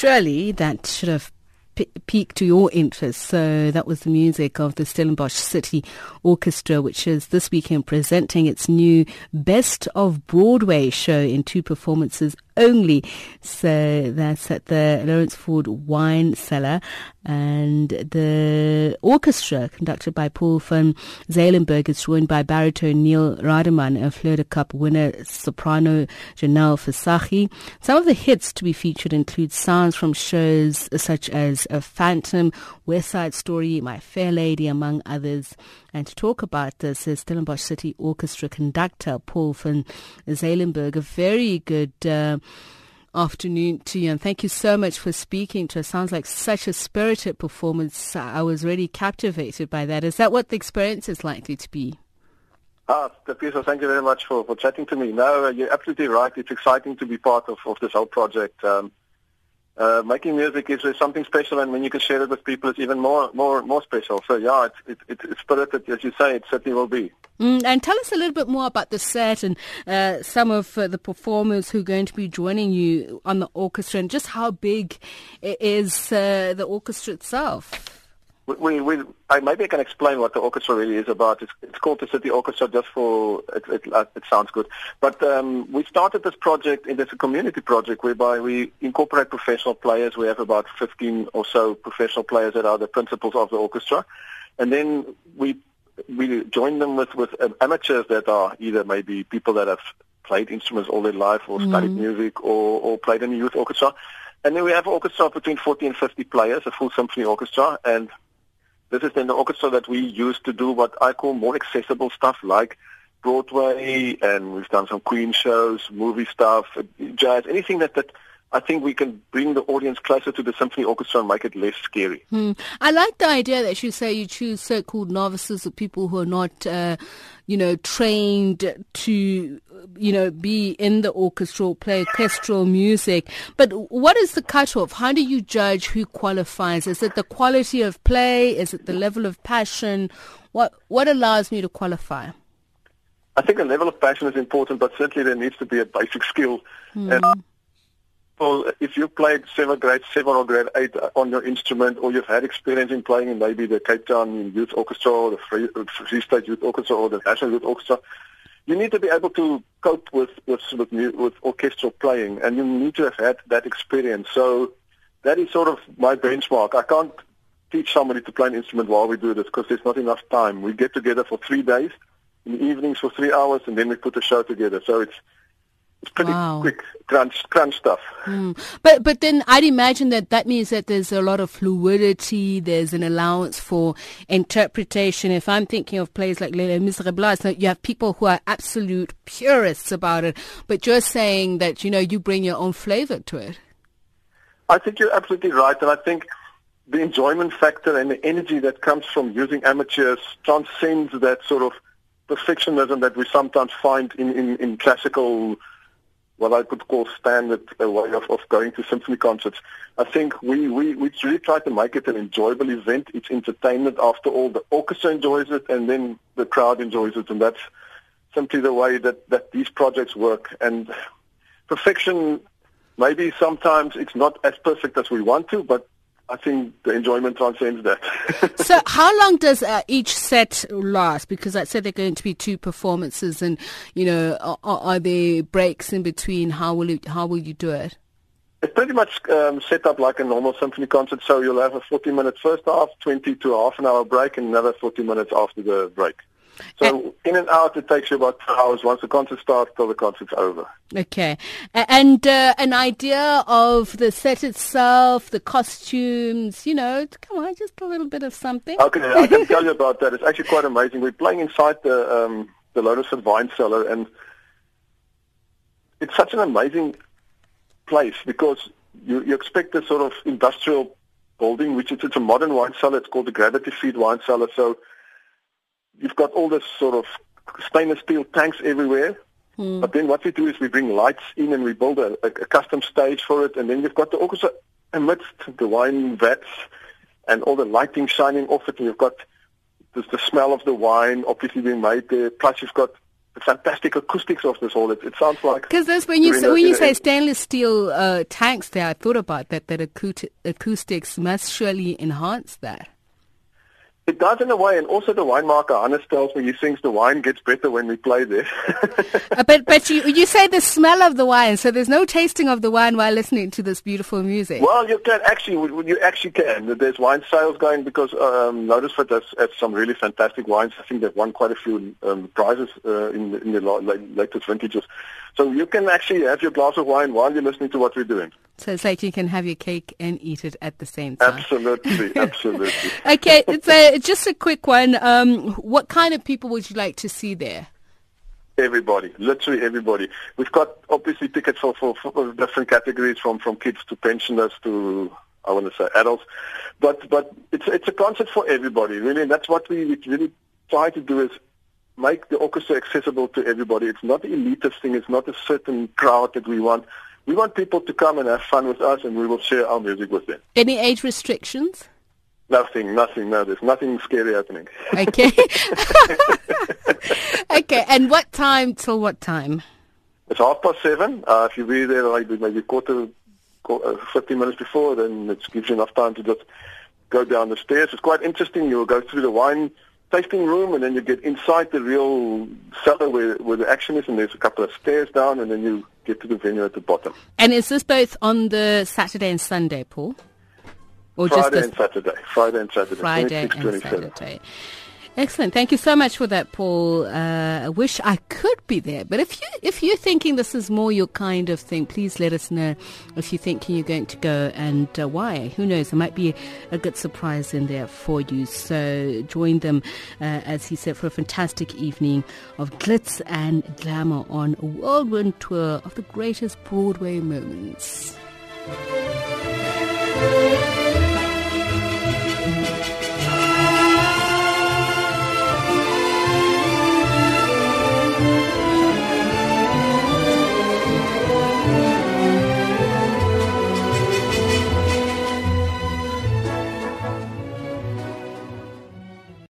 surely that should have piqued your interest. So that was the music of the Stellenbosch City Orchestra, which is this weekend presenting its new Best of Broadway show in two performances only. So that's at the Lourensford Wine Cellar. And the orchestra, conducted by Paul van Zeylenberg, is joined by baritone Neil Rademan and Fleur du Cap winner soprano Janelle Visagie. Some of the hits to be featured include sounds from shows such as A Phantom, West Side Story, My Fair Lady, among others. And to talk about this is Stellenbosch City Orchestra conductor Paul van Zeylenberg. A very good uh, afternoon to you and thank you so much for speaking to us. Sounds like such a spirited performance. I was really captivated by that. Is that what the experience is likely to be? Ah, Peter, thank you very much for, for chatting to me. No, you're absolutely right. It's exciting to be part of, of this whole project. Um, uh, making music is, something special, and when you can share it with people, it's even more more more special. So yeah, it's it, it, it's spirited, as you say, it certainly will be. Mm, and tell us a little bit more about the set and uh, some of uh, the performers who are going to be joining you on the orchestra, and just how big is uh, the orchestra itself we, we, I, maybe I can explain what the orchestra really is about. It's, it's called the City Orchestra just for, it, it, it sounds good. But um, we started this project, and it's a community project whereby we incorporate professional players. We have about 15 or so professional players that are the principals of the orchestra. And then we we join them with, with um, amateurs that are either maybe people that have played instruments all their life or mm. studied music or, or played in a youth orchestra. And then we have an orchestra between 40 and 50 players, a full symphony orchestra, and this is then the orchestra that we use to do what I call more accessible stuff like Broadway, and we've done some Queen shows, movie stuff, jazz, anything that, that I think we can bring the audience closer to the symphony orchestra and make it less scary. Hmm. I like the idea that you say you choose so-called novices or people who are not, uh, you know, trained to, you know, be in the orchestra or play orchestral music. But what is the cutoff? How do you judge who qualifies? Is it the quality of play? Is it the level of passion? What what allows me to qualify? I think a level of passion is important, but certainly there needs to be a basic skill. Hmm. And well, if you played seven grade seven or grade eight on your instrument, or you've had experience in playing in maybe the Cape Town Youth Orchestra or the Free, uh, Free State Youth Orchestra or the National Youth Orchestra, you need to be able to cope with with with, with orchestral playing, and you need to have had that experience. So that is sort of my benchmark. I can't teach somebody to play an instrument while we do this because there's not enough time. We get together for three days, in the evenings for three hours, and then we put a show together. So it's pretty wow. quick crunch crunch stuff. Mm. But but then I'd imagine that that means that there's a lot of fluidity. There's an allowance for interpretation. If I'm thinking of plays like Les Miserables, you have people who are absolute purists about it, but you're saying that you know you bring your own flavor to it. I think you're absolutely right, and I think the enjoyment factor and the energy that comes from using amateurs transcends that sort of perfectionism that we sometimes find in, in, in classical what I could call standard uh, way of, of going to symphony concerts. I think we, we, we really try to make it an enjoyable event. It's entertainment after all. The orchestra enjoys it and then the crowd enjoys it. And that's simply the way that, that these projects work. And perfection, maybe sometimes it's not as perfect as we want to, but I think the enjoyment transcends that. so, how long does uh, each set last? Because I said they're going to be two performances, and you know, are, are there breaks in between? How will you how will you do it? It's pretty much um, set up like a normal symphony concert. So you'll have a 40-minute first half, 20 to half an hour break, and another 40 minutes after the break. So in and out, it takes you about two hours once the concert starts till the concert's over. Okay. And uh, an idea of the set itself, the costumes, you know, come on, just a little bit of something. Okay, I can tell you about that. It's actually quite amazing. We're playing inside the um, the Lourensford Wine Cellar, and it's such an amazing place because you, you expect a sort of industrial building, which is it's a modern wine cellar. It's called the Gravity Feed Wine Cellar. So you've got all this sort of stainless steel tanks everywhere. Mm. But then what we do is we bring lights in and we build a, a, a custom stage for it. And then you've got the orchestra amidst the wine vats and all the lighting shining off it. And you've got the, the smell of the wine obviously being made there. Plus you've got the fantastic acoustics of this hall. It, it sounds like because that's when you say, when you say stainless steel uh, tanks. There, I thought about that. That acoustics must surely enhance that. It does in a way, and also the winemaker Hannes tells me he thinks the wine gets better when we play this. uh, but but you you say the smell of the wine, so there's no tasting of the wine while listening to this beautiful music. Well, you can actually, you actually can. There's wine sales going because um, Lourensford has, has some really fantastic wines. I think they've won quite a few um, prizes uh, in, in the latest vintages. So you can actually have your glass of wine while you're listening to what we're doing. So it's like you can have your cake and eat it at the same time. Absolutely, absolutely. okay, so just a quick one. Um, what kind of people would you like to see there? Everybody, literally everybody. We've got obviously tickets for, for, for different categories, from, from kids to pensioners to I want to say adults, but but it's it's a concert for everybody really, and that's what we really try to do is make the orchestra accessible to everybody. It's not an elitist thing. It's not a certain crowd that we want. We want people to come and have fun with us, and we will share our music with them. Any age restrictions? Nothing, nothing, no, there's nothing scary happening. Okay. okay, and what time till what time? It's half past seven. Uh, if you be there like maybe quarter, quarter, uh, 15 minutes before, then it gives you enough time to just go down the stairs. It's quite interesting. You'll go through the wine tasting room, and then you get inside the real cellar where, where the action is, and there's a couple of stairs down, and then you get to the venue at the bottom. And is this both on the Saturday and Sunday, Paul? Or Friday just and Saturday. Friday and Saturday. Friday and Saturday. Excellent. Thank you so much for that, Paul. Uh, I wish I could be there. But if you if you're thinking this is more your kind of thing, please let us know if you're thinking you're going to go and uh, why. Who knows? There might be a good surprise in there for you. So join them, uh, as he said, for a fantastic evening of glitz and glamour on a whirlwind tour of the greatest Broadway moments.